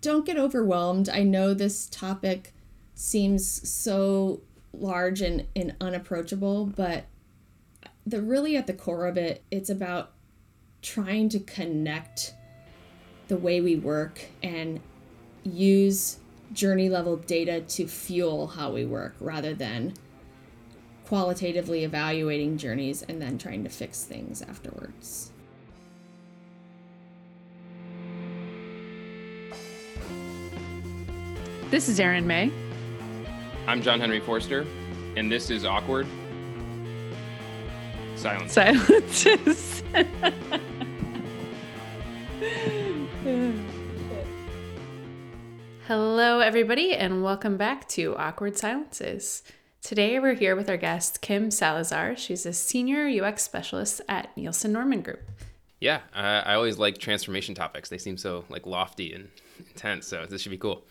don't get overwhelmed. I know this topic seems so large and, and unapproachable, but the really at the core of it, it's about trying to connect the way we work and use journey level data to fuel how we work rather than qualitatively evaluating journeys and then trying to fix things afterwards. This is Erin May. I'm John Henry Forster, and this is Awkward Silence. Silences. Hello, everybody, and welcome back to Awkward Silences. Today, we're here with our guest, Kim Salazar. She's a senior UX specialist at Nielsen Norman Group. Yeah, uh, I always like transformation topics. They seem so like lofty and intense, so this should be cool.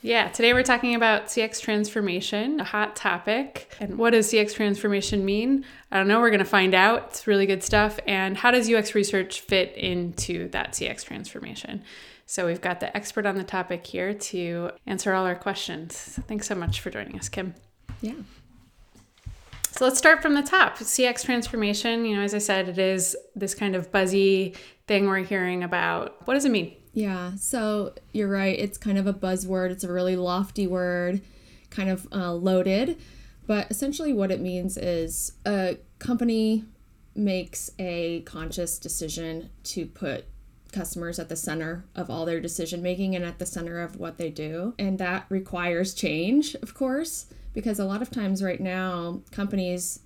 Yeah, today we're talking about CX transformation, a hot topic. And what does CX transformation mean? I don't know. We're going to find out. It's really good stuff. And how does UX research fit into that CX transformation? So we've got the expert on the topic here to answer all our questions. Thanks so much for joining us, Kim. Yeah. So let's start from the top. CX transformation, you know, as I said, it is this kind of buzzy thing we're hearing about. What does it mean? Yeah, so you're right. It's kind of a buzzword, it's a really lofty word, kind of uh, loaded. But essentially, what it means is a company makes a conscious decision to put customers at the center of all their decision making and at the center of what they do. And that requires change, of course, because a lot of times right now, companies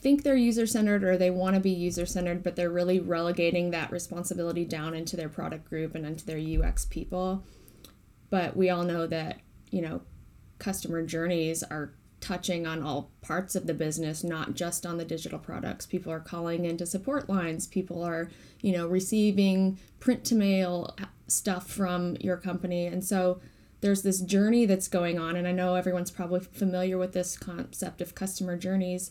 think they're user centered or they want to be user centered, but they're really relegating that responsibility down into their product group and into their UX people. But we all know that, you know, customer journeys are touching on all parts of the business, not just on the digital products. People are calling into support lines, people are, you know, receiving print to mail uh, stuff from your company. And so there's this journey that's going on. And I know everyone's probably familiar with this concept of customer journeys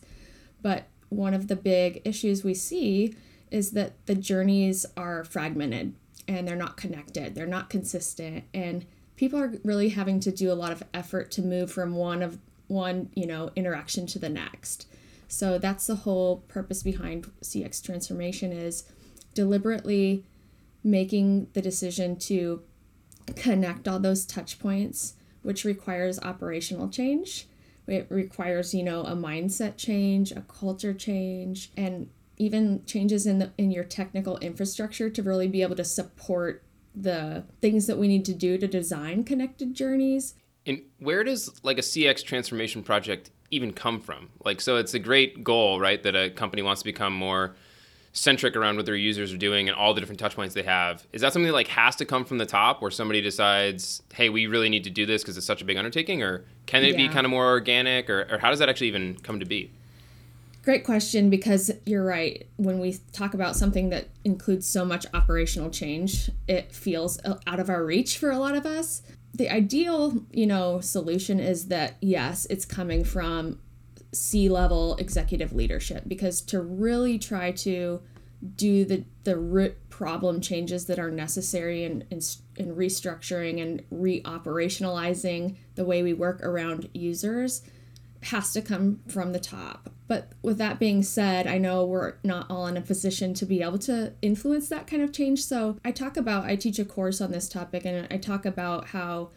but one of the big issues we see is that the journeys are fragmented and they're not connected, they're not consistent, and people are really having to do a lot of effort to move from one of one, you know, interaction to the next. So that's the whole purpose behind CX transformation is deliberately making the decision to connect all those touch points, which requires operational change it requires, you know, a mindset change, a culture change, and even changes in the in your technical infrastructure to really be able to support the things that we need to do to design connected journeys. And where does like a CX transformation project even come from? Like so it's a great goal, right, that a company wants to become more centric around what their users are doing and all the different touch points they have. Is that something that like has to come from the top where somebody decides, hey, we really need to do this because it's such a big undertaking? Or can it yeah. be kind of more organic? Or, or how does that actually even come to be? Great question because you're right. When we talk about something that includes so much operational change, it feels uh, out of our reach for a lot of us. The ideal, you know, solution is that yes, it's coming from C level executive leadership because to really try to do the the root problem changes that are necessary in, in, in restructuring and reoperationalizing the way we work around users has to come from the top. But with that being said, I know we're not all in a position to be able to influence that kind of change. So I talk about, I teach a course on this topic and I talk about how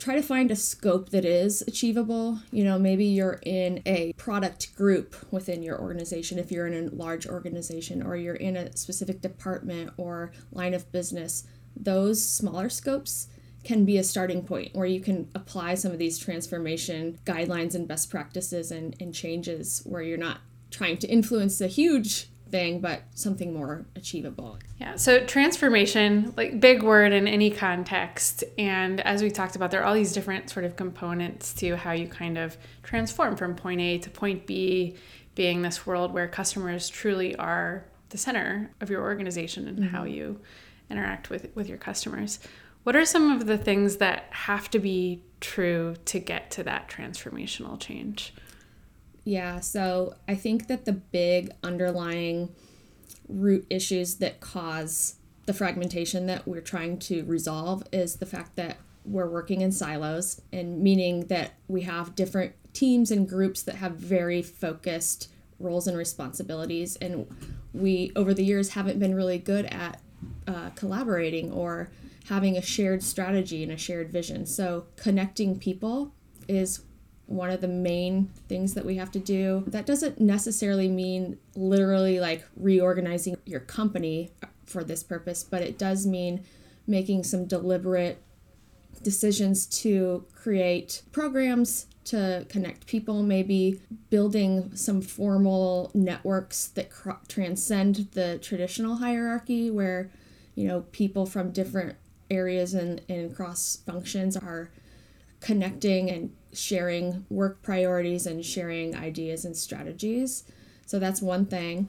try to find a scope that is achievable. You know, maybe you're in a product group within your organization if you're in a large organization, or you're in a specific department or line of business. Those smaller scopes can be a starting point where you can apply some of these transformation guidelines and best practices and, and changes where you're not trying to influence a huge thing, but something more achievable. Yeah. So transformation, like big word in any context. And as we talked about, there are all these different sort of components to how you kind of transform from point A to point B, being this world where customers truly are the center of your organization and mm-hmm. how you interact with, with your customers. What are some of the things that have to be true to get to that transformational change? Yeah, so I think that the big underlying root issues that cause the fragmentation that we're trying to resolve is the fact that we're working in silos and meaning that we have different teams and groups that have very focused roles and responsibilities and we over the years haven't been really good at uh, collaborating or having a shared strategy and a shared vision. So connecting people is one of the main things that we have to do. That doesn't necessarily mean literally like reorganizing your company for this purpose but it does mean making some deliberate decisions to create programs to connect people, maybe building some formal networks that cr- transcend the traditional hierarchy where, you know, people from different areas and, and cross functions are connecting and sharing work priorities and sharing ideas and strategies. So that's one thing.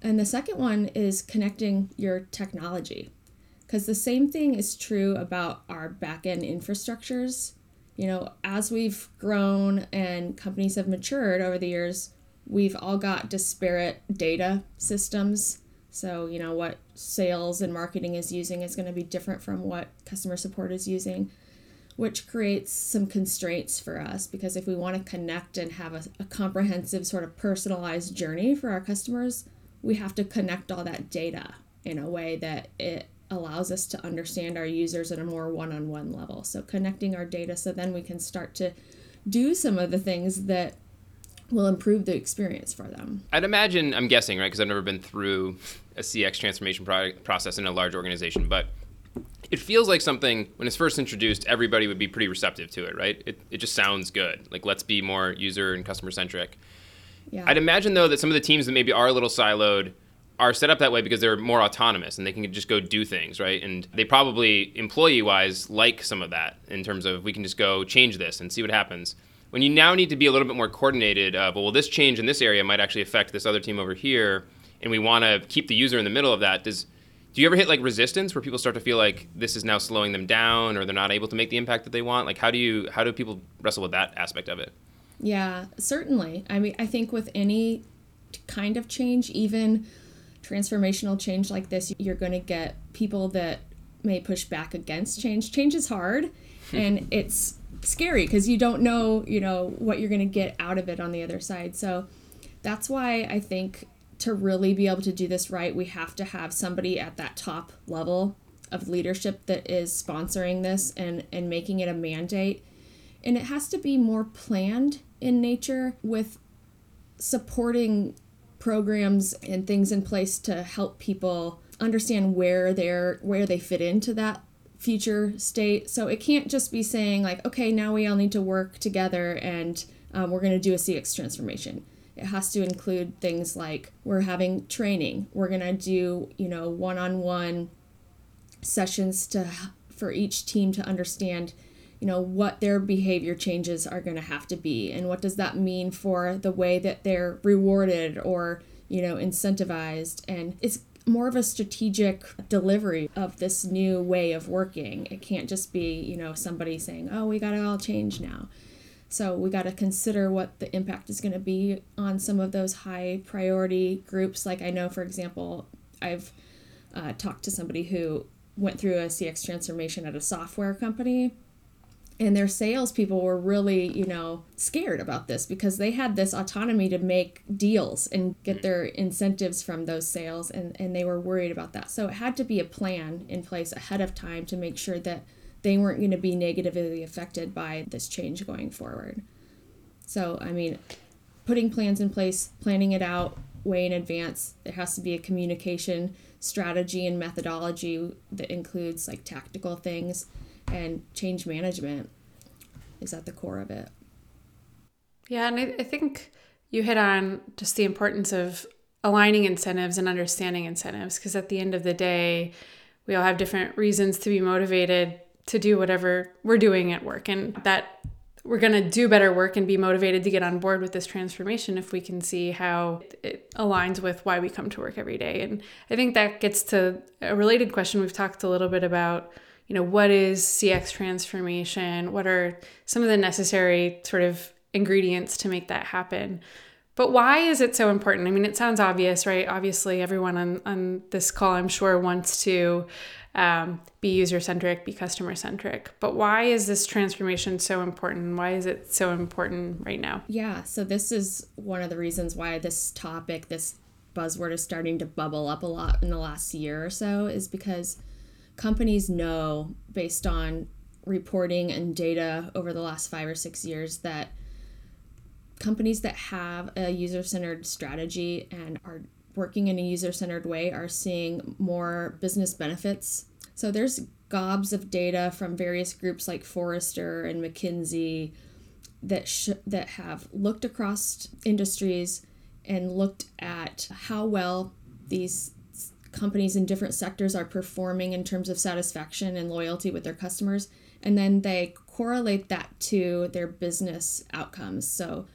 And the second one is connecting your technology. Because the same thing is true about our back end infrastructures you know, as we've grown and companies have matured over the years, we've all got disparate data systems. So, you know, what sales and marketing is using is going to be different from what customer support is using, which creates some constraints for us because if we want to connect and have a, a comprehensive, sort of personalized journey for our customers, we have to connect all that data in a way that it allows us to understand our users at a more one-on-one level. So connecting our data so then we can start to do some of the things that will improve the experience for them. I'd imagine i'm guessing right because i've never been through a cx transformation pro- process in a large organization but it feels like something when it's first introduced everybody would be pretty receptive to it right it, it just sounds good like let's be more user and customer centric yeah. i'd imagine though that some of the teams that maybe are a little siloed are set up that way because they're more autonomous and they can just go do things, right? And they probably, employee wise, like some of that in terms of we can just go change this and see what happens. When you now need to be a little bit more coordinated, uh, well, this change in this area might actually affect this other team over here, and we want to keep the user in the middle of that. Does do you ever hit like resistance where people start to feel like this is now slowing them down or they're not able to make the impact that they want? Like, how do you how do people wrestle with that aspect of it? Yeah, certainly. I mean, I think with any kind of change, even transformational change like this, you're going to get people that may push back against change. Change is hard and it's scary because you don't know, you know, what you're going to get out of it on the other side. So that's why I think to really be able to do this right, we have to have somebody at that top level of leadership that is sponsoring this and and making it a mandate. And it has to be more planned in nature with supporting programs and things in place to help people understand where they're where they fit into that future state. So it can't just be saying like, okay, now we all need to work together and um, we're going to do a CX transformation. It has to include things like we're having training. We're going to do you know one-on-one sessions to for each team to understand you know what their behavior changes are going to have to be. And what does that mean for the way that they're rewarded or you know incentivized? And it's more of a strategic delivery of this new way of working. It can't just be you know somebody saying oh we got to all change now so we got to consider what the impact is going to be on some of those high priority groups like i know for example i've uh, talked to somebody who went through a cx transformation at a software company and their salespeople were really, you know, scared about this because they had this autonomy to make deals and get their incentives from those sales, and, and they were worried about that. So it had to be a plan in place ahead of time to make sure that they weren't going to be negatively affected by this change going forward. So, I mean, putting plans in place, planning it out way in advance, there has to be a communication strategy and methodology that includes like tactical things and change management is at the core of it. Yeah, and I, I think you hit on just the importance of aligning incentives and understanding incentives because at the end of the day, we all have different reasons to be motivated to do whatever we're doing at work and that we're going to do better work and be motivated to get on board with this transformation if we can see how it aligns with why we come to work every day. And I think that gets to a related question we've talked a little bit about you know, what is CX transformation? What are some of the necessary sort of ingredients to make that happen? But why is it so important? I mean, it sounds obvious, right? Obviously, everyone on, on this call, I'm sure, wants to um, be user centric, be customer centric. But why is this transformation so important? Why is it so important right now? Yeah, so this is one of the reasons why this topic, this buzzword, is starting to bubble up a lot in the last year or so, is because companies know based on reporting and data over the last five or six years that companies that have a user centered strategy and are working in a user centered way are seeing more business benefits. So there's gobs of data from various groups like Forrester and McKinsey that sh- that have looked across industries and looked at how well these companies in different sectors are performing in terms of satisfaction and loyalty with their customers and then they correlate that to their business outcomes. So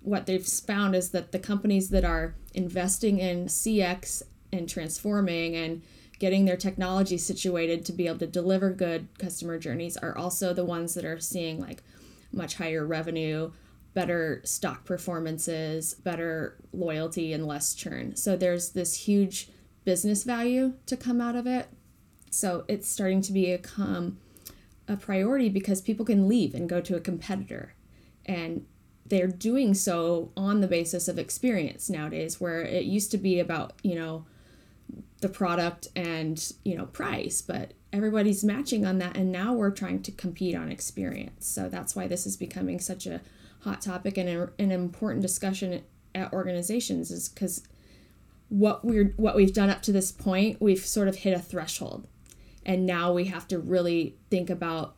what they've found is that the companies that are investing in CX and transforming and getting their technology situated to be able to deliver good customer journeys are also the ones that are seeing like much higher revenue, better stock performances, better loyalty, and less churn. So there's this huge business value to come out of it. So it's starting to become a priority because people can leave and go to a competitor. And they're doing so on the basis of experience nowadays where it used to be about you know the product and you know price but everybody's matching on that and now we're trying to compete on experience so that's why this is becoming such a hot topic and a, an important discussion at organizations is because what we're what we've done up to this point we've sort of hit a threshold and now we have to really think about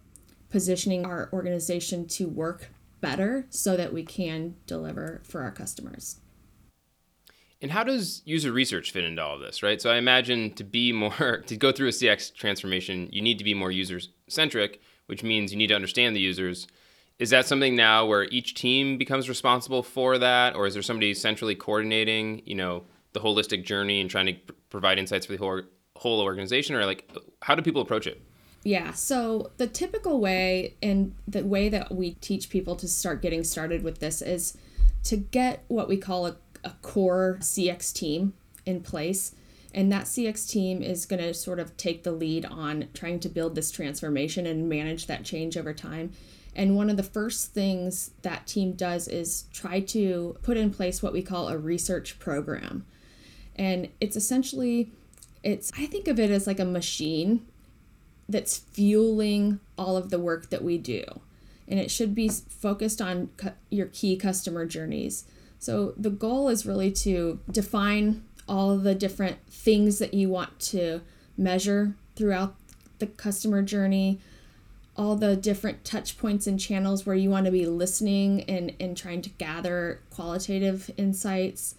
positioning our organization to work better so that we can deliver for our customers. And how does user research fit into all of this, right? So I imagine to be more to go through a CX transformation, you need to be more user centric, which means you need to understand the users. Is that something now where each team becomes responsible for that or is there somebody centrally coordinating, you know, the holistic journey and trying to provide insights for the whole whole organization or like how do people approach it? Yeah, so the typical way and the way that we teach people to start getting started with this is to get what we call a, a core CX team in place. And that CX team is going to sort of take the lead on trying to build this transformation and manage that change over time. And one of the first things that team does is try to put in place what we call a research program. And it's essentially it's I think of it as like a machine that's fueling all of the work that we do. And it should be focused on cu- your key customer journeys. So the goal is really to define all the different things that you want to measure throughout the customer journey, all the different touch points and channels where you want to be listening and, and trying to gather qualitative insights,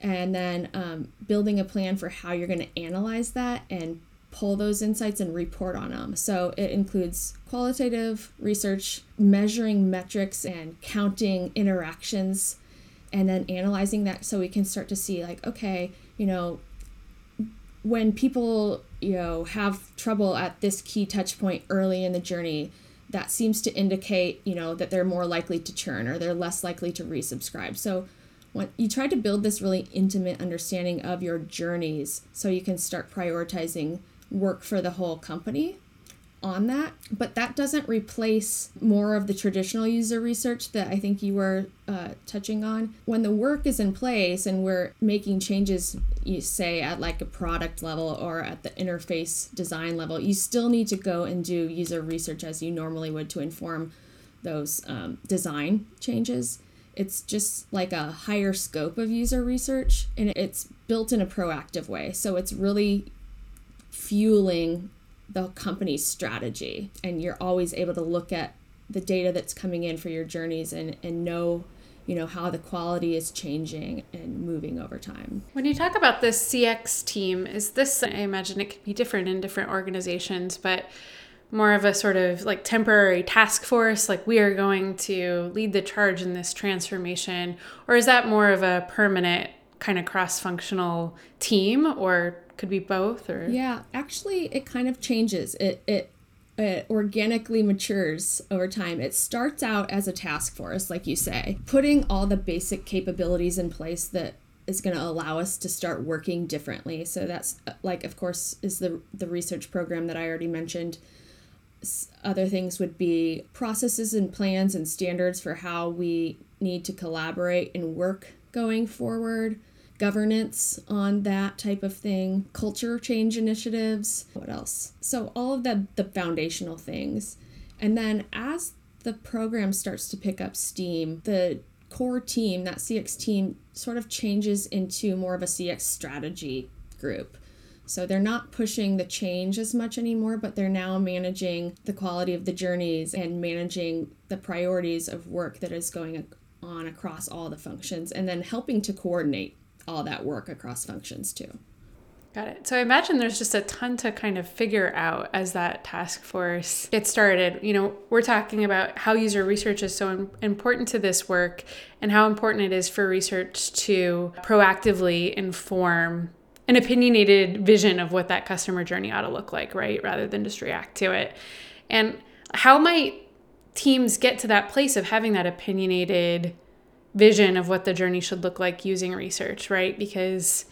and then um, building a plan for how you're going to analyze that and pull those insights and report on them. So it includes qualitative research, measuring metrics and counting interactions, and then analyzing that so we can start to see, like, okay, you know, when people, you know, have trouble at this key touch point early in the journey, that seems to indicate, you know, that they're more likely to churn or they're less likely to resubscribe. So when you try to build this really intimate understanding of your journeys so you can start prioritizing work for the whole company on that, but that doesn't replace more of the traditional user research that I think you were uh, touching on. When the work is in place and we're making changes, you say at like a product level or at the interface design level, you still need to go and do user research as you normally would to inform those um, design changes. It's just like a higher scope of user research and it's built in a proactive way. So it's really fueling the company's strategy. And you're always able to look at the data that's coming in for your journeys and, and know you know how the quality is changing and moving over time. When you talk about this cx team is this i imagine it could be different in different organizations but more of a sort of like temporary task force like we are going to lead the charge in this transformation? Or is that more of a permanent kind of cross-functional team or could be both or yeah actually it kind of changes it it it organically matures over time. It starts out as a task force, like you say, putting all the basic capabilities in place that is going to allow us to start working differently. So that's like, of course, is the the research program that I already mentioned. Other things would be processes and plans and standards for how we need to collaborate and work going forward governance on that type of thing, culture change initiatives, what else? So all of the the foundational things. And then as the program starts to pick up steam, the core team, that CX team sort of changes into more of a CX strategy group. So they're not pushing the change as much anymore, but they're now managing the quality of the journeys and managing the priorities of work that is going on across all the functions and then helping to coordinate all that work across functions too. Got it. So I imagine there's just a ton to kind of figure out as that task force gets started. You know, we're talking about how user research is so important to this work and how important it is for research to proactively inform an opinionated vision of what that customer journey ought to look like, right? Rather than just react to it. And how might teams get to that place of having that opinionated vision of what the journey should look like using research, right? Because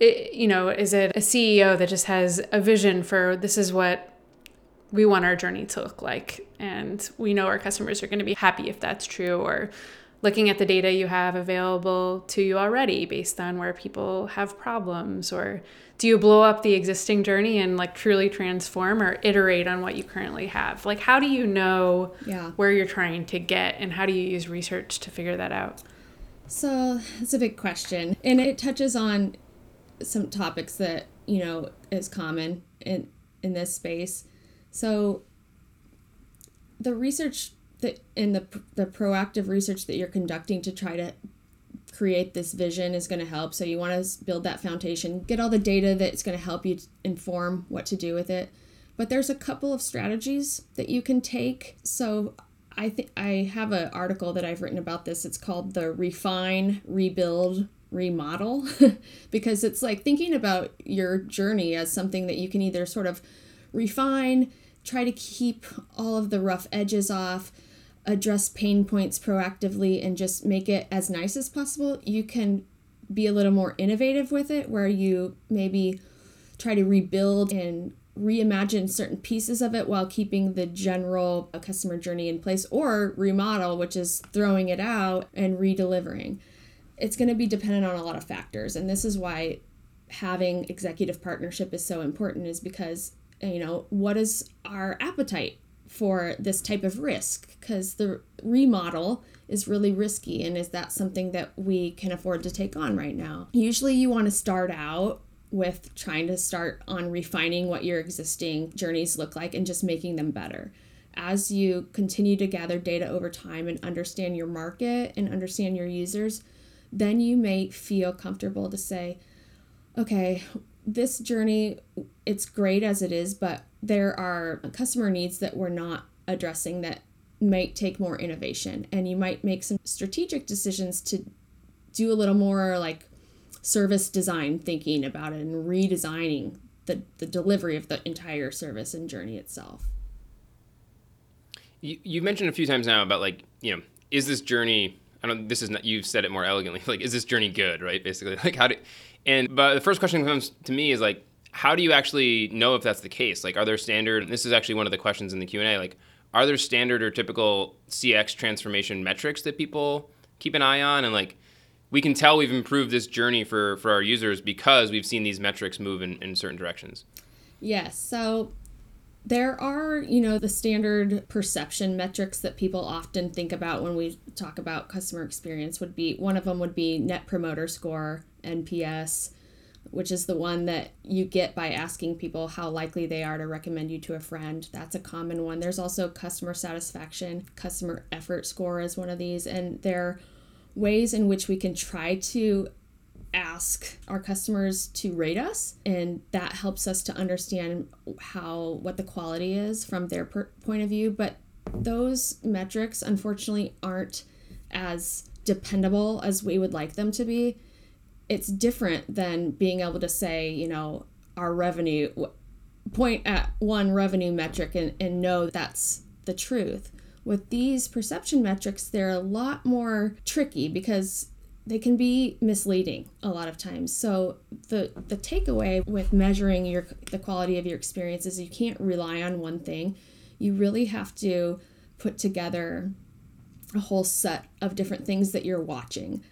it, you know, is it a CEO that just has a vision for this is what we want our journey to look like and we know our customers are going to be happy if that's true or looking at the data you have available to you already based on where people have problems or do you blow up the existing journey and like truly transform or iterate on what you currently have? Like how do you know yeah. where you're trying to get and how do you use research to figure that out? So it's a big question and it touches on some topics that you know is common in in this space. So the research that in the the proactive research that you're conducting to try to create this vision is going to help. So you want to build that foundation, get all the data that's going to help you inform what to do with it. But there's a couple of strategies that you can take. So I think I have an article that I've written about this. It's called the refine, rebuild, remodel because it's like thinking about your journey as something that you can either sort of refine, try to keep all of the rough edges off, address pain points proactively and just make it as nice as possible, you can be a little more innovative with it where you maybe try to rebuild and reimagine certain pieces of it while keeping the general customer journey in place or remodel which is throwing it out and redelivering. It's going to be dependent on a lot of factors and this is why having executive partnership is so important is because you know what is our appetite for this type of risk because the remodel is really risky and is that something that we can afford to take on right now? Usually you want to start out with trying to start on refining what your existing journeys look like and just making them better. As you continue to gather data over time and understand your market and understand your users then you may feel comfortable to say okay this journey it's great as it is but there are customer needs that we're not addressing that might take more innovation and you might make some strategic decisions to do a little more like service design thinking about it and redesigning the, the delivery of the entire service and journey itself you, you've mentioned a few times now about like you know is this journey i don't this is not you've said it more elegantly like is this journey good right basically like how do and but the first question comes to me is like how do you actually know if that's the case? Like, are there standard? This is actually one of the questions in the Q and A. Like, are there standard or typical CX transformation metrics that people keep an eye on? And like, we can tell we've improved this journey for for our users because we've seen these metrics move in, in certain directions. Yes. So there are, you know, the standard perception metrics that people often think about when we talk about customer experience would be one of them would be net promoter score, NPS which is the one that you get by asking people how likely they are to recommend you to a friend. That's a common one. There's also customer satisfaction, customer effort score is one of these, and there are ways in which we can try to ask our customers to rate us and that helps us to understand how what the quality is from their per- point of view but those metrics unfortunately aren't as dependable as we would like them to be it's different than being able to say, you know, our revenue point at one revenue metric and, and know that's the truth. With these perception metrics, they're a lot more tricky because they can be misleading a lot of times. So the the takeaway with measuring your the quality of your experience is you can't rely on one thing. You really have to put together a whole set of different things that you're watching.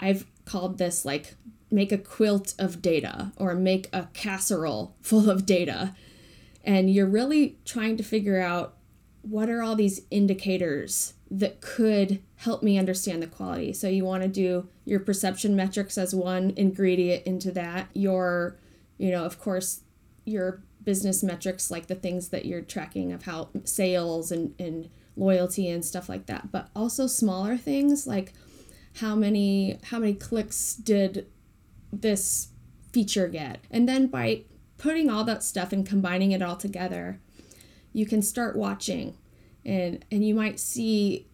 I've called this like make a quilt of data or make a casserole full of data. And you're really trying to figure out what are all these indicators that could help me understand the quality. So you want to do your perception metrics as one ingredient into that. Your, you know, of course, your business metrics like the things that you're tracking of how sales and, and loyalty and stuff like that. But also smaller things like how many how many clicks did this feature get? And then by putting all that stuff and combining it all together, you can start watching. And and you might see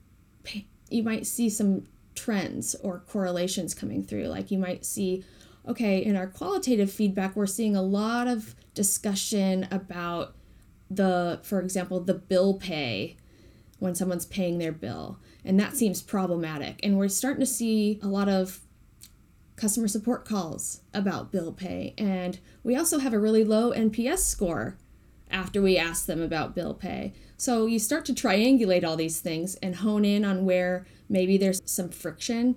you might see some trends or correlations coming through. Like you might see okay in our qualitative feedback we're seeing a lot of discussion about the for example the bill pay when someone's paying their bill and that seems problematic and we're starting to see a lot of customer support calls about bill pay and we also have a really low nps score after we ask them about bill pay. So you start to triangulate all these things and hone in on where maybe there's some friction.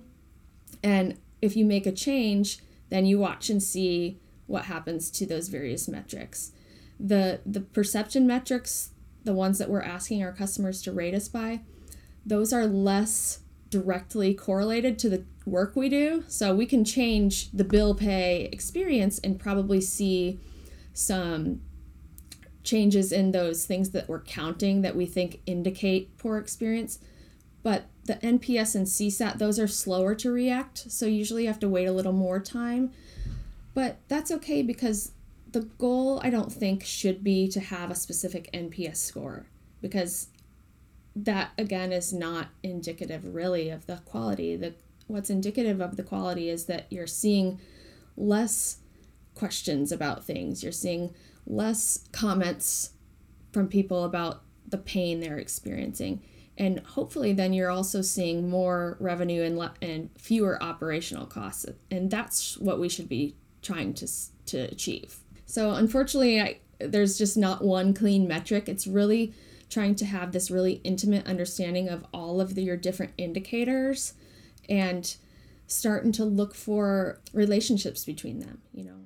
And if you make a change, then you watch and see what happens to those various metrics. The the perception metrics, the ones that we're asking our customers to rate us by, those are less directly correlated to the work we do. So we can change the bill pay experience and probably see some changes in those things that we're counting that we think indicate poor experience. But the NPS and CSAT, those are slower to react, so usually you have to wait a little more time. But that's okay because the goal, I don't think, should be to have a specific NPS score because that again is not indicative really of the quality. The what's indicative of the quality is that you're seeing less questions about things. You're seeing less comments from people about the pain they're experiencing. And hopefully, then you're also seeing more revenue and, le- and fewer operational costs. And that's what we should be trying to, to achieve. So, unfortunately, I, there's just not one clean metric. It's really trying to have this really intimate understanding of all of the, your different indicators and starting to look for relationships between them, you know.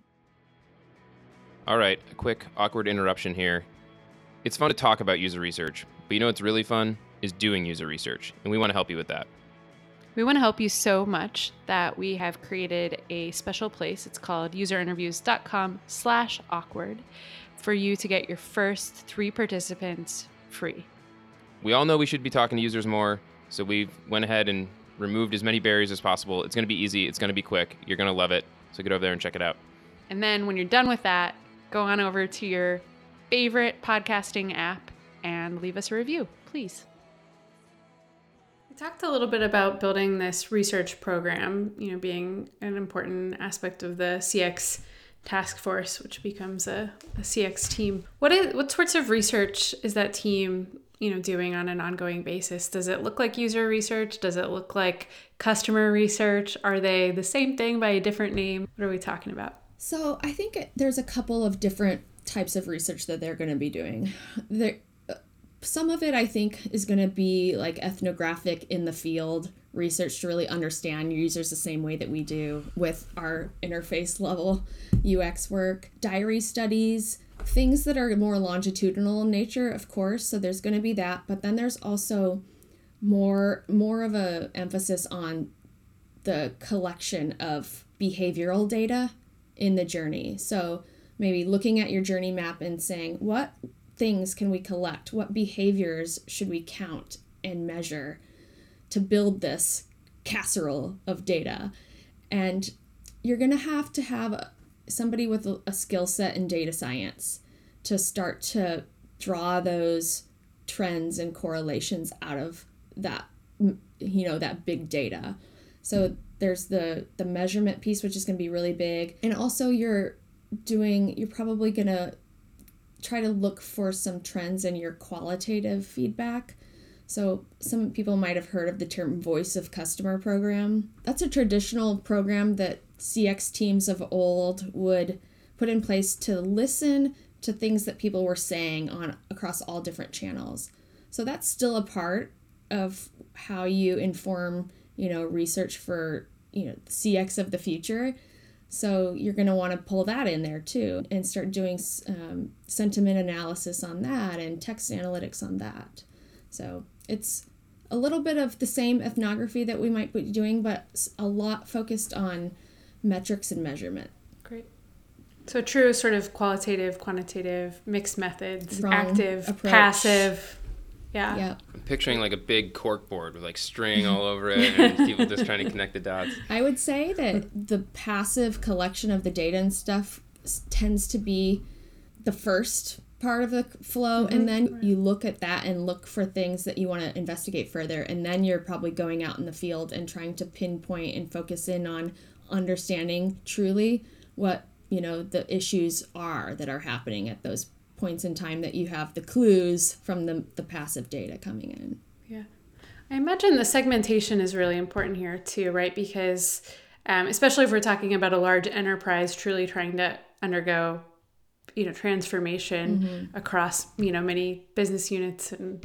All right, a quick awkward interruption here. It's fun to talk about user research, but you know what's really fun is doing user research, and we want to help you with that. We want to help you so much that we have created a special place. It's called userinterviews.com slash awkward for you to get your first three participants free. We all know we should be talking to users more, so we went ahead and removed as many barriers as possible. It's going to be easy. It's going to be quick. You're going to love it. So get over there and check it out. And then when you're done with that, go on over to your favorite podcasting app and leave us a review, please. We talked a little bit about building this research program, you know, being an important aspect of the CX task force, which becomes a, a CX team. What is what sorts of research is that team, you know, doing on an ongoing basis? Does it look like user research? Does it look like customer research? Are they the same thing by a different name? What are we talking about? So I think there's a couple of different types of research that they're going to be doing. There, uh, some of it I think is going to be like ethnographic in the field research to really understand users the same way that we do with our interface level UX work. Diary studies, things that are more longitudinal in nature, of course. So there's going to be that, but then there's also more more of a emphasis on the collection of behavioral data in the journey. So maybe looking at your journey map and saying, what things can we collect? What behaviors should we count and measure to build this casserole of data? And you're going to have to have somebody with a, skill set in data science to start to draw those trends and correlations out of that you know that big data so there's the the measurement piece which is going to be really big and also you're doing you're probably going to try to look for some trends in your qualitative feedback. So, some people might have heard of the term voice of customer program. That's a traditional program that CX teams of old would put in place to listen to things that people were saying on across all different channels. So that's still a part of how you inform, you know, research for, you know, CX of the future. So you're going to want to pull that in there too and start doing um, sentiment analysis on that and text analytics on that. So it's a little bit of the same ethnography that we might be doing, but a lot focused on metrics and measurement. Great. So true sort of qualitative, quantitative, mixed methods, Wrong active, approach. passive. Yeah. Yeah. I'm picturing like a big cork board with like string all over it and people just trying to connect the dots. I would say that the passive collection of the data and stuff tends to be the first part of the flow mm-hmm. and then you look at that and look for things that you want to investigate further and then you're probably going out in the field and trying to pinpoint and focus in on understanding truly what you know the issues are that are happening at those points in time that you have the clues from the, the passive data coming in. Yeah. I imagine the segmentation is really important here too right? Because um, especially if we're talking about a large enterprise truly trying to undergo you know transformation mm-hmm. across you know many business units and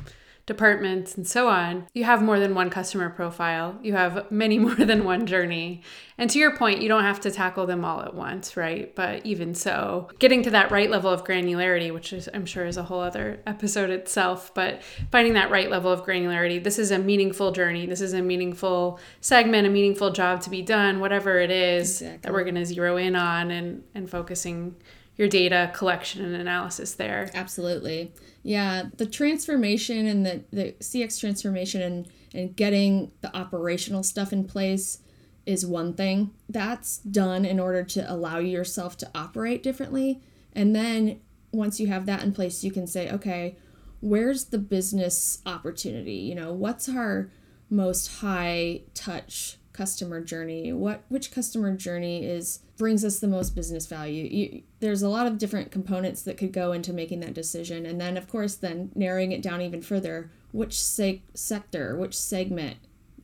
departments and so on, you have more than one customer profile. You have many more than one journey. And to your point, you don't have to tackle them all at once, right? But even so, getting to that right level of granularity, which is I'm sure is a whole other episode itself, but finding that right level of granularity, this is a meaningful journey. This is a meaningful segment, a meaningful job to be done, whatever it is exactly. that we're going to zero in on and and focusing your data collection and analysis there. Absolutely. Yeah, the transformation and the, the CX transformation and, and getting the operational stuff in place is one thing. That's done in order to allow yourself to operate differently. And then once you have that in place, you can say, okay, where's the business opportunity? You know, what's our most high touch customer journey what which customer journey is brings us the most business value? You, there's a lot of different components that could go into making that decision. And then of course then narrowing it down even further which se- sector which segment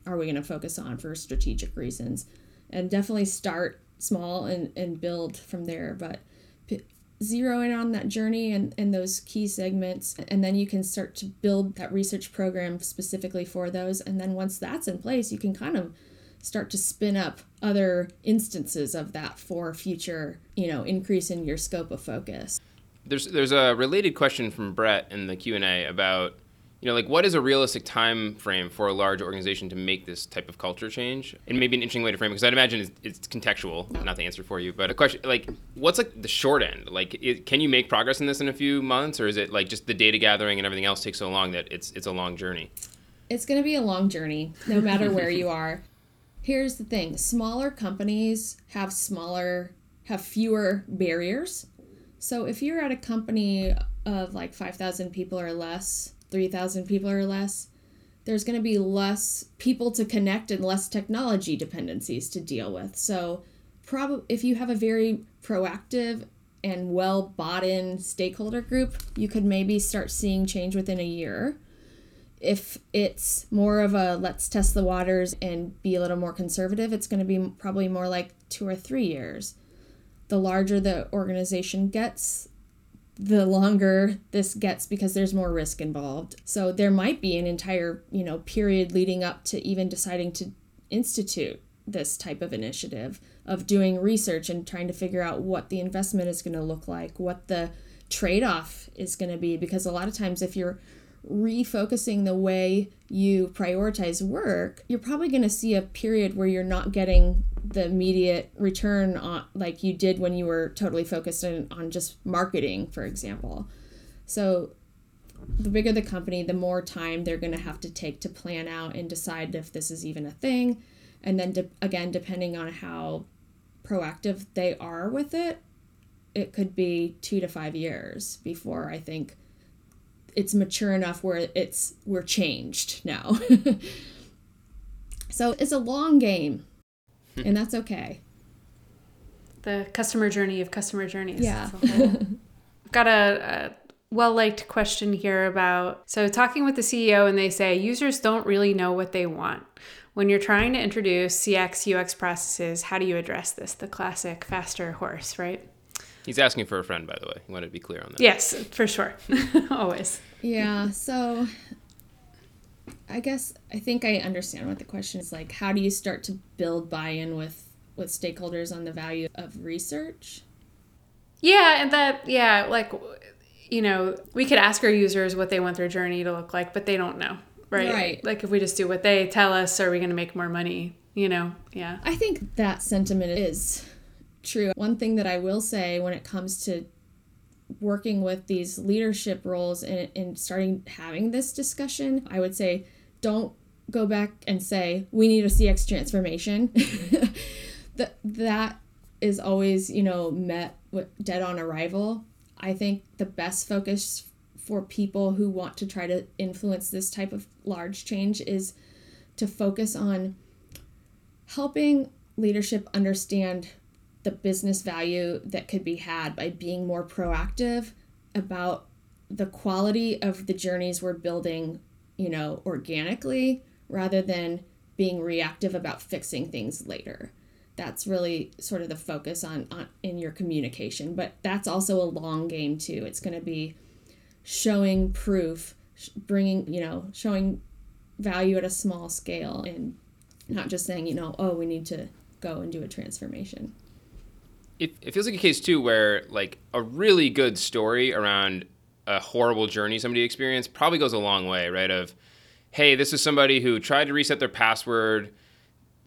are we going to focus on for strategic reasons? And definitely start small and, and build from there but p- zero in on that journey and, and those key segments and then you can start to build that research program specifically for those. And then once that's in place you can kind of start to spin up other instances of that for future, you know, increase in your scope of focus. There's there's a related question from Brett in the Q&A about you know like what is a realistic time frame for a large organization to make this type of culture change? And maybe an interesting way to frame it because i'd imagine it's, it's contextual not the answer for you but a question like what's like the short end? Like it, can you make progress in this in a few months or is it like just the data gathering and everything else takes so long that it's it's a long journey? It's going to be a long journey no matter where you are here's the thing. Smaller companies have smaller have fewer barriers. So if you're at a company of like 5000 people or less 3000 people or less there's going to be less people to connect and less technology dependencies to deal with. So probably if you have a very proactive and well bought in stakeholder group you could maybe start seeing change within a year if it's more of a let's test the waters and be a little more conservative, it's going to be probably more like two or three years. The larger the organization gets, the longer this gets because there's more risk involved. So there might be an entire, you know, period leading up to even deciding to institute this type of initiative of doing research and trying to figure out what the investment is going to look like, what the trade-off is going to be because a lot of times if you're refocusing the way you prioritize work, you're probably going to see a period where you're not getting the immediate return on like you did when you were totally focused on, on just marketing, for example. So the bigger the company, the more time they're going to have to take to plan out and decide if this is even a thing. And then de- again, depending on how proactive they are with it, it could be two to five years before I think it's mature enough where it's we're changed now. so it's a long game, and that's okay. The customer journey of customer journeys. Yeah. I've got a, a well liked question here about so talking with the CEO and they say users don't really know what they want. When you're trying to introduce CX UX processes, how do you address this? The classic faster horse, right? He's asking for a friend, by the way. He wanted to be clear on that. Yes, for sure. Always. Yeah, so I guess I think I understand what the question is like. How do you start to build buy-in with with stakeholders on the value of research? Yeah, and that yeah, like you know, we could ask our users what they want their journey to look like, but they don't know, right? Right. Like if we just do what they tell us, are we going to make more money? You know, yeah. I think that sentiment is true. One thing that I will say when it comes to working with these leadership roles and, and starting having this discussion, I would say don't go back and say we need a CX transformation. that that is always you know met with dead on arrival. I think the best focus for people who want to try to influence this type of large change is to focus on helping leadership understand the business value that could be had by being more proactive about the quality of the journeys we're building, you know, organically rather than being reactive about fixing things later. That's really sort of the focus on, on in your communication, but that's also a long game too. It's going to be showing proof, bringing, you know, showing value at a small scale and not just saying, you know, oh, we need to go and do a transformation. It, it feels like a case too where like a really good story around a horrible journey somebody experienced probably goes a long way, right? Of hey, this is somebody who tried to reset their password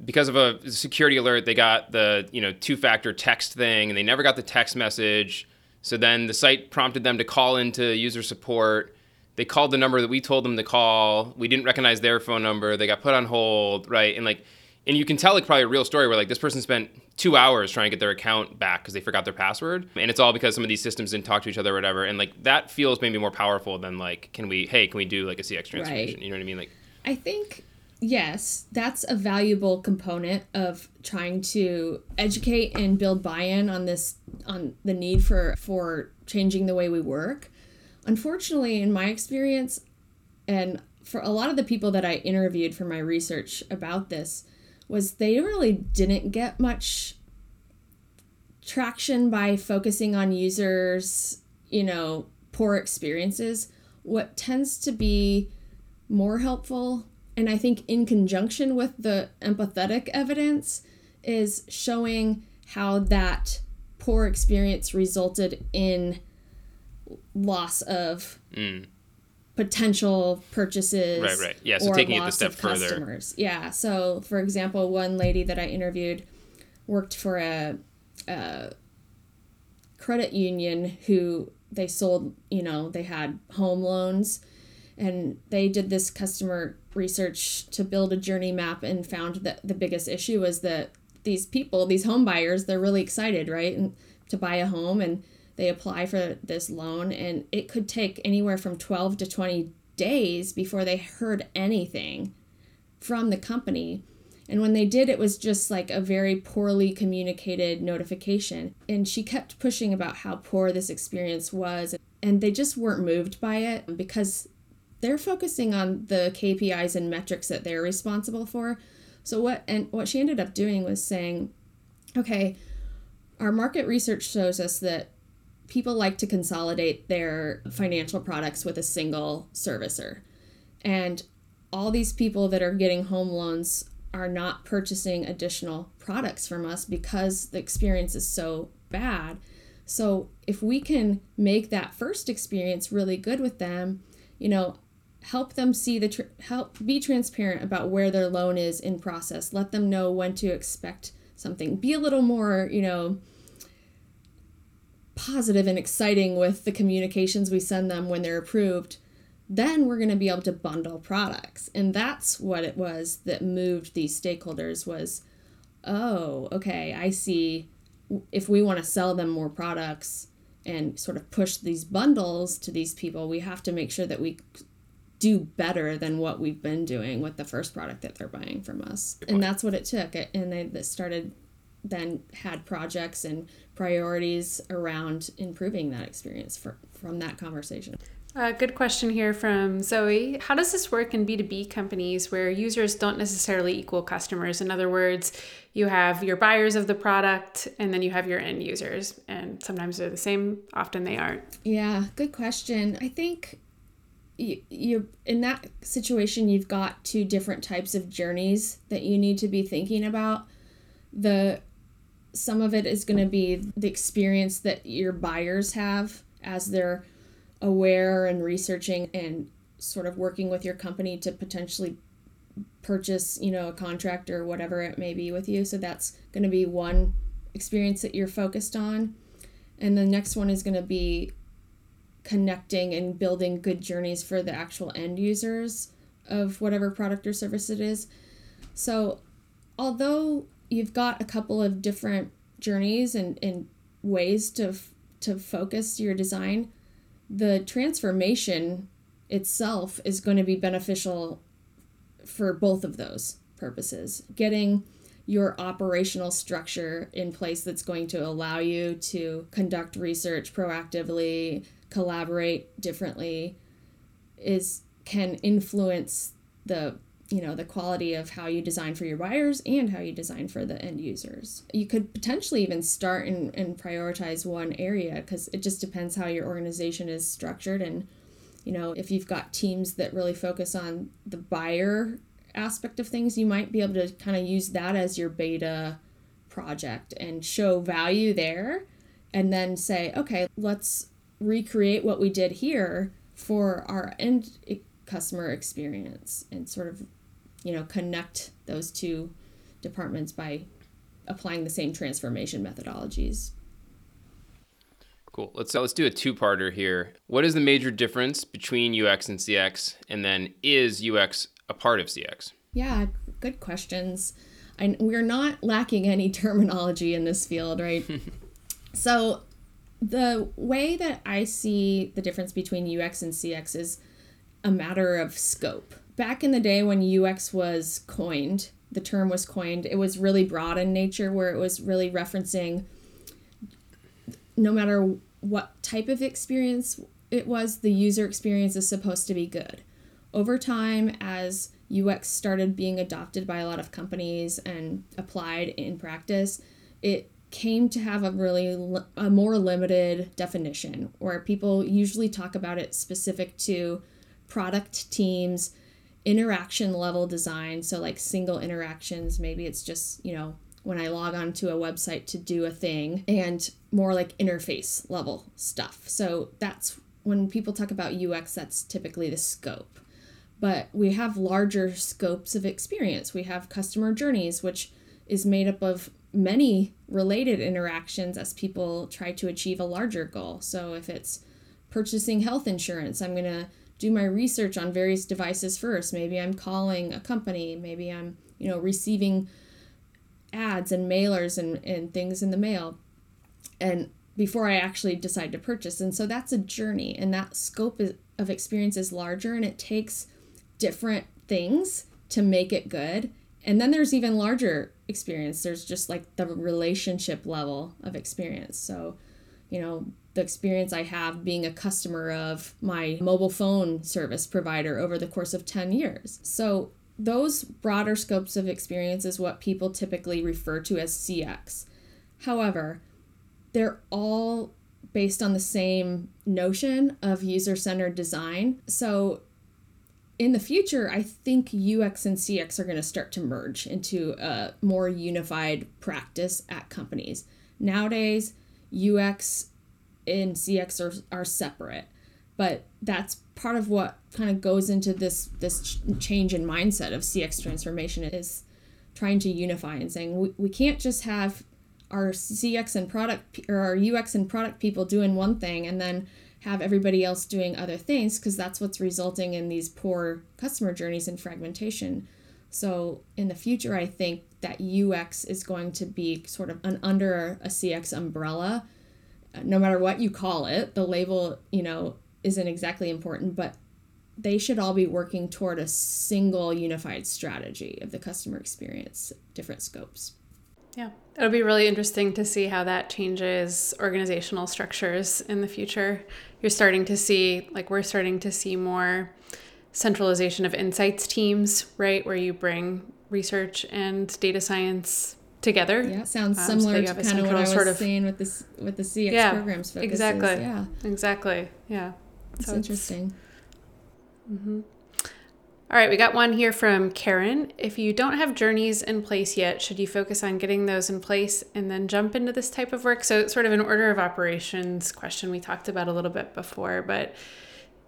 because of a security alert. They got the you know two factor text thing, and they never got the text message. So then the site prompted them to call into user support. They called the number that we told them to call. We didn't recognize their phone number. They got put on hold, right? And like, and you can tell like probably a real story where like this person spent two hours trying to get their account back because they forgot their password, and it's all because some of these systems didn't talk to each other or whatever. And like that feels maybe more powerful than like, can we? Hey, can we do like a CX transformation? Right. You know what I mean? Like, I think yes, that's a valuable component of trying to educate and build buy-in on this on the need for for changing the way we work. Unfortunately, in my experience and for a lot of the people that I interviewed for my research about this was they really didn't get much traction by focusing on users, you know, poor experiences. What tends to be more helpful and I think in conjunction with the empathetic evidence is showing how that poor experience resulted in loss of mm. Potential purchases. Right, right. Yeah, so taking it loss step further. Customers. Yeah. So, for example, one lady that I interviewed worked for a, a credit union who they sold, you know, they had home loans and they did this customer research to build a journey map and found that the biggest issue was that these people these home buyers they're really excited right and to buy a home and they apply for this loan and it could take anywhere from 12 to 20 days before they heard anything from the company and when they did it was just like a very poorly communicated notification and she kept pushing about how poor this experience was and they just weren't moved by it because they're focusing on the KPIs and metrics that they're responsible for. So what and what she ended up doing was saying, okay, our market research shows us that people like to consolidate their financial products with a single servicer. And all these people that are getting home loans are not purchasing additional products from us because the experience is so bad. So if we can make that first experience really good with them, you know, help them see the tr- help be transparent about where their loan is in process let them know when to expect something be a little more you know positive and exciting with the communications we send them when they're approved then we're going to be able to bundle products and that's what it was that moved these stakeholders was oh okay i see if we want to sell them more products and sort of push these bundles to these people we have to make sure that we do better than what we've been doing with the first product that they're buying from us. And that's what it took. And they started then had projects and priorities around improving that experience for, from that conversation. Uh, good question here from Zoe. How does this work in B2B companies where users don't necessarily equal customers? In other words, you have your buyers of the product and then you have your end users, and sometimes they're the same, often they aren't. Yeah, good question. I think you, you in that situation you've got two different types of journeys that you need to be thinking about. The some of it is going to be the experience that your buyers have as they're aware and researching and sort of working with your company to potentially purchase, you know, a contract or whatever it may be with you. So that's going to be one experience that you're focused on. And the next one is going to be connecting and building good journeys for the actual end users of whatever product or service it is. So, although you've got a couple of different journeys and, and ways to to focus your design, the transformation itself is going to be beneficial for both of those purposes. Getting your operational structure in place that's going to allow you to conduct research proactively, collaborate differently is can influence the you know the quality of how you design for your buyers and how you design for the end users. You could potentially even start and, and prioritize one area because it just depends how your organization is structured and you know if you've got teams that really focus on the buyer aspect of things you might be able to kind of use that as your beta project and show value there and then say okay let's recreate what we did here for our end eh, customer experience and sort of you know connect those two departments by applying the same transformation methodologies. Cool. Let's let's do a two-parter here. What is the major difference between ux and cx and then is ux a part of cx yeah good questions. And we're not lacking any terminology in this field right? So the way that i see the difference between ux and cx is a matter of scope back in the day when UX was coined, the term was coined, it was really broad in nature where it was really referencing no matter what type of experience it was, the user experience is supposed to be good. Over time, as UX started being adopted by a lot of companies and applied in practice, it came to have a really a more limited definition where people usually talk about it specific to product teams interaction level design. So, like single interactions, maybe it's just, you know, when I log on to a website to do a thing, and more like interface level stuff. So, that's when people talk about UX, that's typically the scope. But we have larger scopes of experience. We have customer journeys, which is made up of many related interactions as people try to achieve a larger goal. So, if it's purchasing health insurance, I'm going to do my research on various devices first. Maybe I'm calling a company, maybe I'm, you know, receiving ads and mailers and, and things in the mail. And before I actually decide to purchase. And so that's a journey, and that scope is, of experience is larger, and it takes different things to make it good. And then there's even larger experience. There's just like the relationship level of experience. So, you know, the experience I have being a customer of my mobile phone service provider over the course of 10 years. So, those broader scopes of experience is what people typically refer to as CX. However, they're all based on the same notion of user centered design. So, in the future, I think UX and CX are going to start to merge into a more unified practice at companies. Nowadays, UX and CX are, are separate. But that's part of what kind of goes into this this change in mindset of CX transformation is trying to unify and saying we, we can't just have our CX and product or our UX and product people doing one thing and then have everybody else doing other things because that's what's resulting in these poor customer journeys and fragmentation. So in the future, I think that UX is going to be sort of an under a CX umbrella uh, no matter what you call it, the label, you know, isn't exactly important, but they should all be working toward a single unified strategy of the customer experience, different scopes. Yeah, it'll be really interesting to see how that changes organizational structures in the future. You're starting to see, like, we're starting to see more centralization of insights teams, right? Where you bring research and data science together. Yeah, sounds um, similar so to kind of what I was sort of, saying with this with the CX yeah, programs. Focuses. Exactly. Yeah. Exactly. Yeah. It's so interesting. It's, mm-hmm. All right, we got one here from Karen. If you don't have journeys in place yet, should you focus on getting those in place and then jump into this type of work? So, it's sort of an order of operations question we talked about a little bit before, but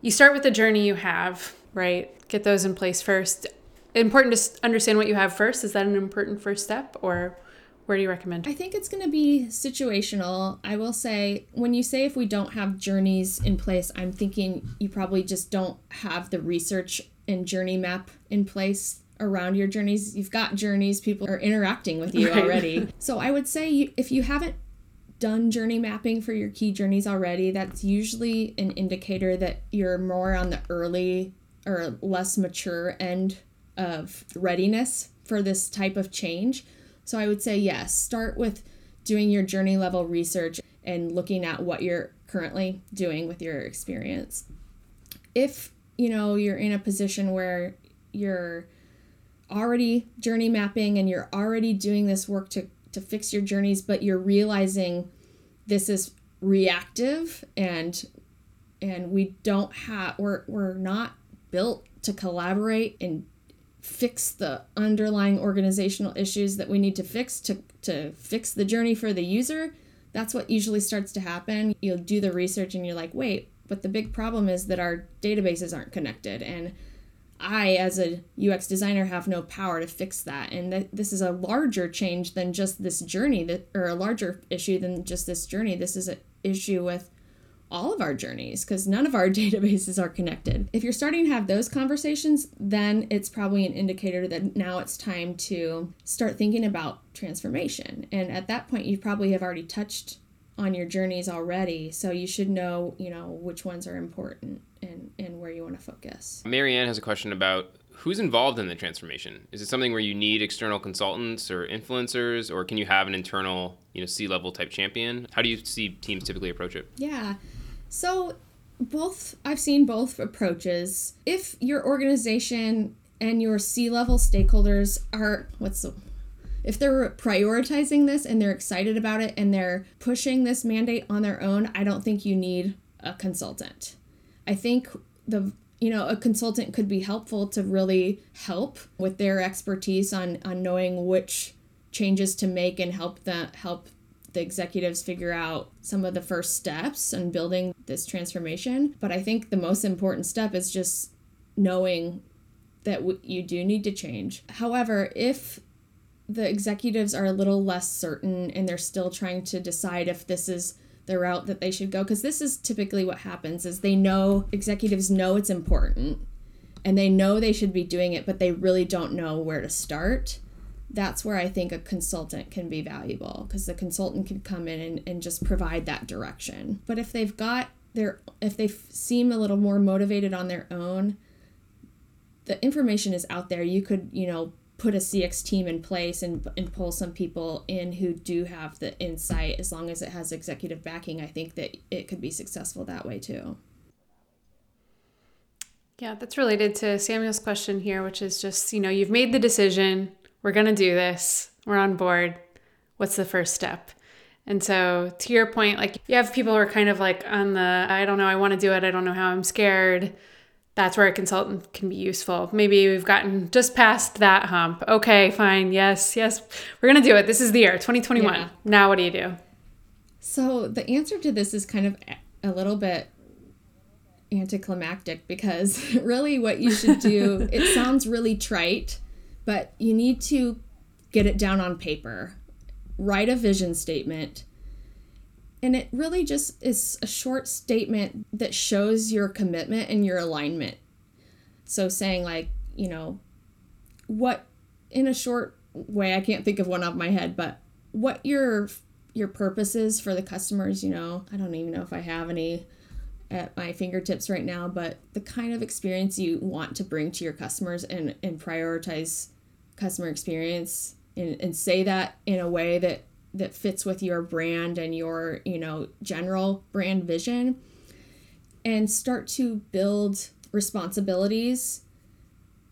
you start with the journey you have, right? Get those in place first. Important to understand what you have first. Is that an important first step, or where do you recommend? I think it's going to be situational. I will say, when you say if we don't have journeys in place, I'm thinking you probably just don't have the research and journey map in place around your journeys. You've got journeys, people are interacting with you right. already. so I would say you, if you haven't done journey mapping for your key journeys already, that's usually an indicator that you're more on the early or less mature end of readiness for this type of change. So I would say yes, start with doing your journey level research and looking at what you're currently doing with your experience. If you know you're in a position where you're already journey mapping and you're already doing this work to to fix your journeys but you're realizing this is reactive and and we don't have we're we're not built to collaborate and fix the underlying organizational issues that we need to fix to to fix the journey for the user that's what usually starts to happen you'll do the research and you're like wait but the big problem is that our databases aren't connected. And I, as a UX designer, have no power to fix that. And that this is a larger change than just this journey, that or a larger issue than just this journey. This is an issue with all of our journeys because none of our databases are connected. If you're starting to have those conversations, then it's probably an indicator that now it's time to start thinking about transformation. And at that point, you probably have already touched on your journeys already so you should know you know which ones are important and and where you want to focus. Marianne has a question about who's involved in the transformation. Is it something where you need external consultants or influencers or can you have an internal you know c-level type champion? How do you see teams typically approach it? Yeah so both i've seen both approaches if your organization and your c-level stakeholders are what's the if they're prioritizing this and they're excited about it and they're pushing this mandate on their own, I don't think you need a consultant. I think the you know a consultant could be helpful to really help with their expertise on on knowing which changes to make and help the help the executives figure out some of the first steps in building this transformation. But I think the most important step is just knowing that w- you do need to change. However, if the executives are a little less certain and they're still trying to decide if this is the route that they should go because this is typically what happens is they know executives know it's important and they know they should be doing it but they really don't know where to start that's where i think a consultant can be valuable because the consultant can come in and, and just provide that direction. But if they've got their if they seem a little more motivated on their own the information is out there. You could you know put a CX team in place and, and pull some people in who do have the insight. As long as it has executive backing, I think that it could be successful that way too. Yeah, that's related to Samuel's question here, which is just, you know, you've made the decision, we're going to do this, we're on board. What's the first step? And so, to your point, like you have people who are kind of like on the, I don't know, I want to do it, I don't know how, I'm scared that's where a consultant can be useful. Maybe we've gotten just past that hump. Okay, fine. Yes, yes, we're going to do it. This is the year 2021. Yeah. Now, what do you do? So, the answer to this is kind of a little bit anticlimactic because really what you should do, it sounds really trite, but you need to get it down on paper. Write a vision statement and it really just is a short statement that shows your commitment and your alignment. So saying like, you know, what in a short way, I can't think of one off my head, but what your your purpose is for the customers, you know. I don't even know if I have any at my fingertips right now, but the kind of experience you want to bring to your customers and, and prioritize customer experience and, and say that in a way that that fits with your brand and your you know general brand vision and start to build responsibilities.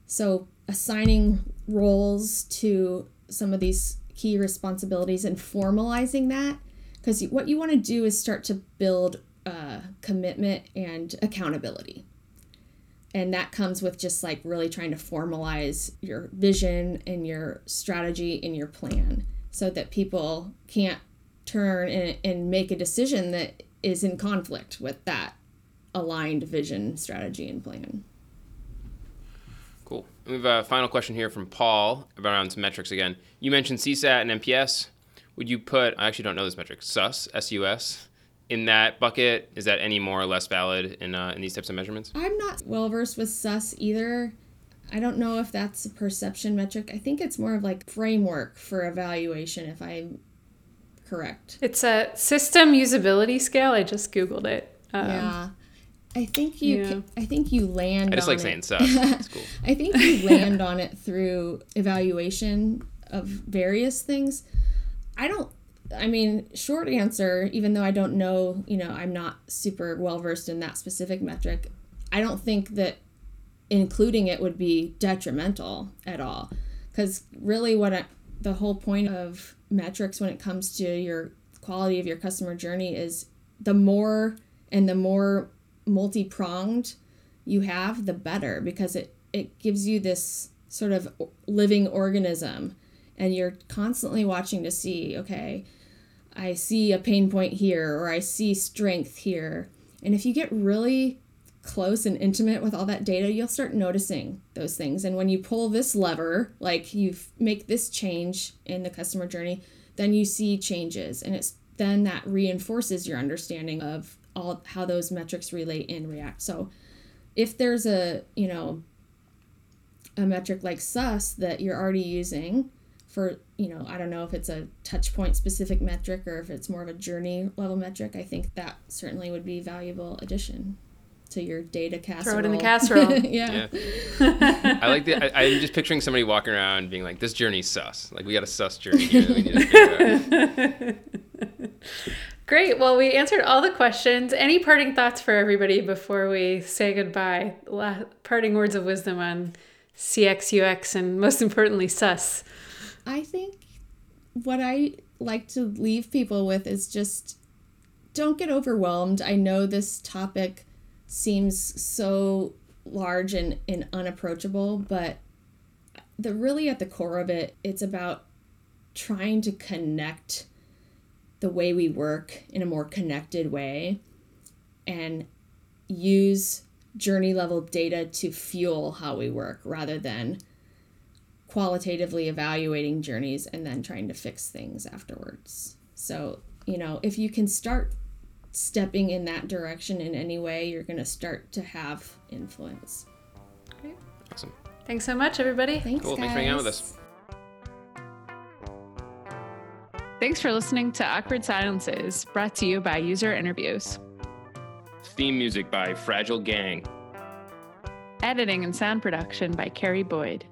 So assigning roles to some of these key responsibilities and formalizing that because what you want to do is start to build uh, commitment and accountability and that comes with just like really trying to formalize your vision and your strategy and your plan so that people can't turn and, and make a decision that is in conflict with that aligned vision strategy and plan Cool. We have a final question here from Paul about around some metrics again. You mentioned CSAT and NPS Would you put, I actually don't know this metric, SUS, S-U-S, in that bucket? Is that any more or less valid in, uh, in these types of measurements? I'm not well versed with SUS either. I don't know if that's a perception metric. I think it's more of like framework for evaluation, if I'm correct. It's a system usability scale. I just Googled it. Um, yeah. I think you. yeah. ca- I think you land. I just on like it. saying sus. It's cool. I think you land on it through evaluation of various things. I don't. I mean, short answer. Even though I don't know, you know, I'm not super well versed in that specific metric. I don't think that including it would be detrimental at all, because really, what I, the whole point of metrics when it comes to your quality of your customer journey is the more and the more multi-pronged you have the better because it it gives you this sort of living organism and you're constantly watching to see okay i see a pain point here or i see strength here. And if you get really close and intimate with all that data you'll start noticing those things. And when you pull this lever like you make this change in the customer journey then you see changes. And it's then that reinforces your understanding of all how those metrics relate and react. So if there's a you know a metric like sus that you're already using for you know i don't know if it's a touch point specific metric or if it's more of a journey level metric i think that certainly would be valuable addition to your data casserole Throw it in the casserole. yeah. Yeah. I like the. I, I'm just picturing somebody walking around being like, "This journey's sus. Like we got a sus journey here. That we need to. Great. Well, we answered all the questions. Any parting thoughts for everybody before we say goodbye? La- parting words of wisdom on CX, UX, and most importantly, SUS. I think what I like to leave people with is just don't get overwhelmed. I know this topic seems so large and, and unapproachable, but the really at the core of it, it's about trying to connect the way we work in a more connected way and use journey level data to fuel how we work rather than qualitatively evaluating journeys and then trying to fix things afterwards. So, you know, if you can start stepping in that direction in any way, you're going to start to have influence. Awesome. Thanks so much, everybody. Thanks, Cool. guys. Thanks for hanging out with us. Thanks for listening to Awkward Silences, brought to you by User Interviews. Theme music by Fragile Gang. Editing and sound production by Carrie Boyd.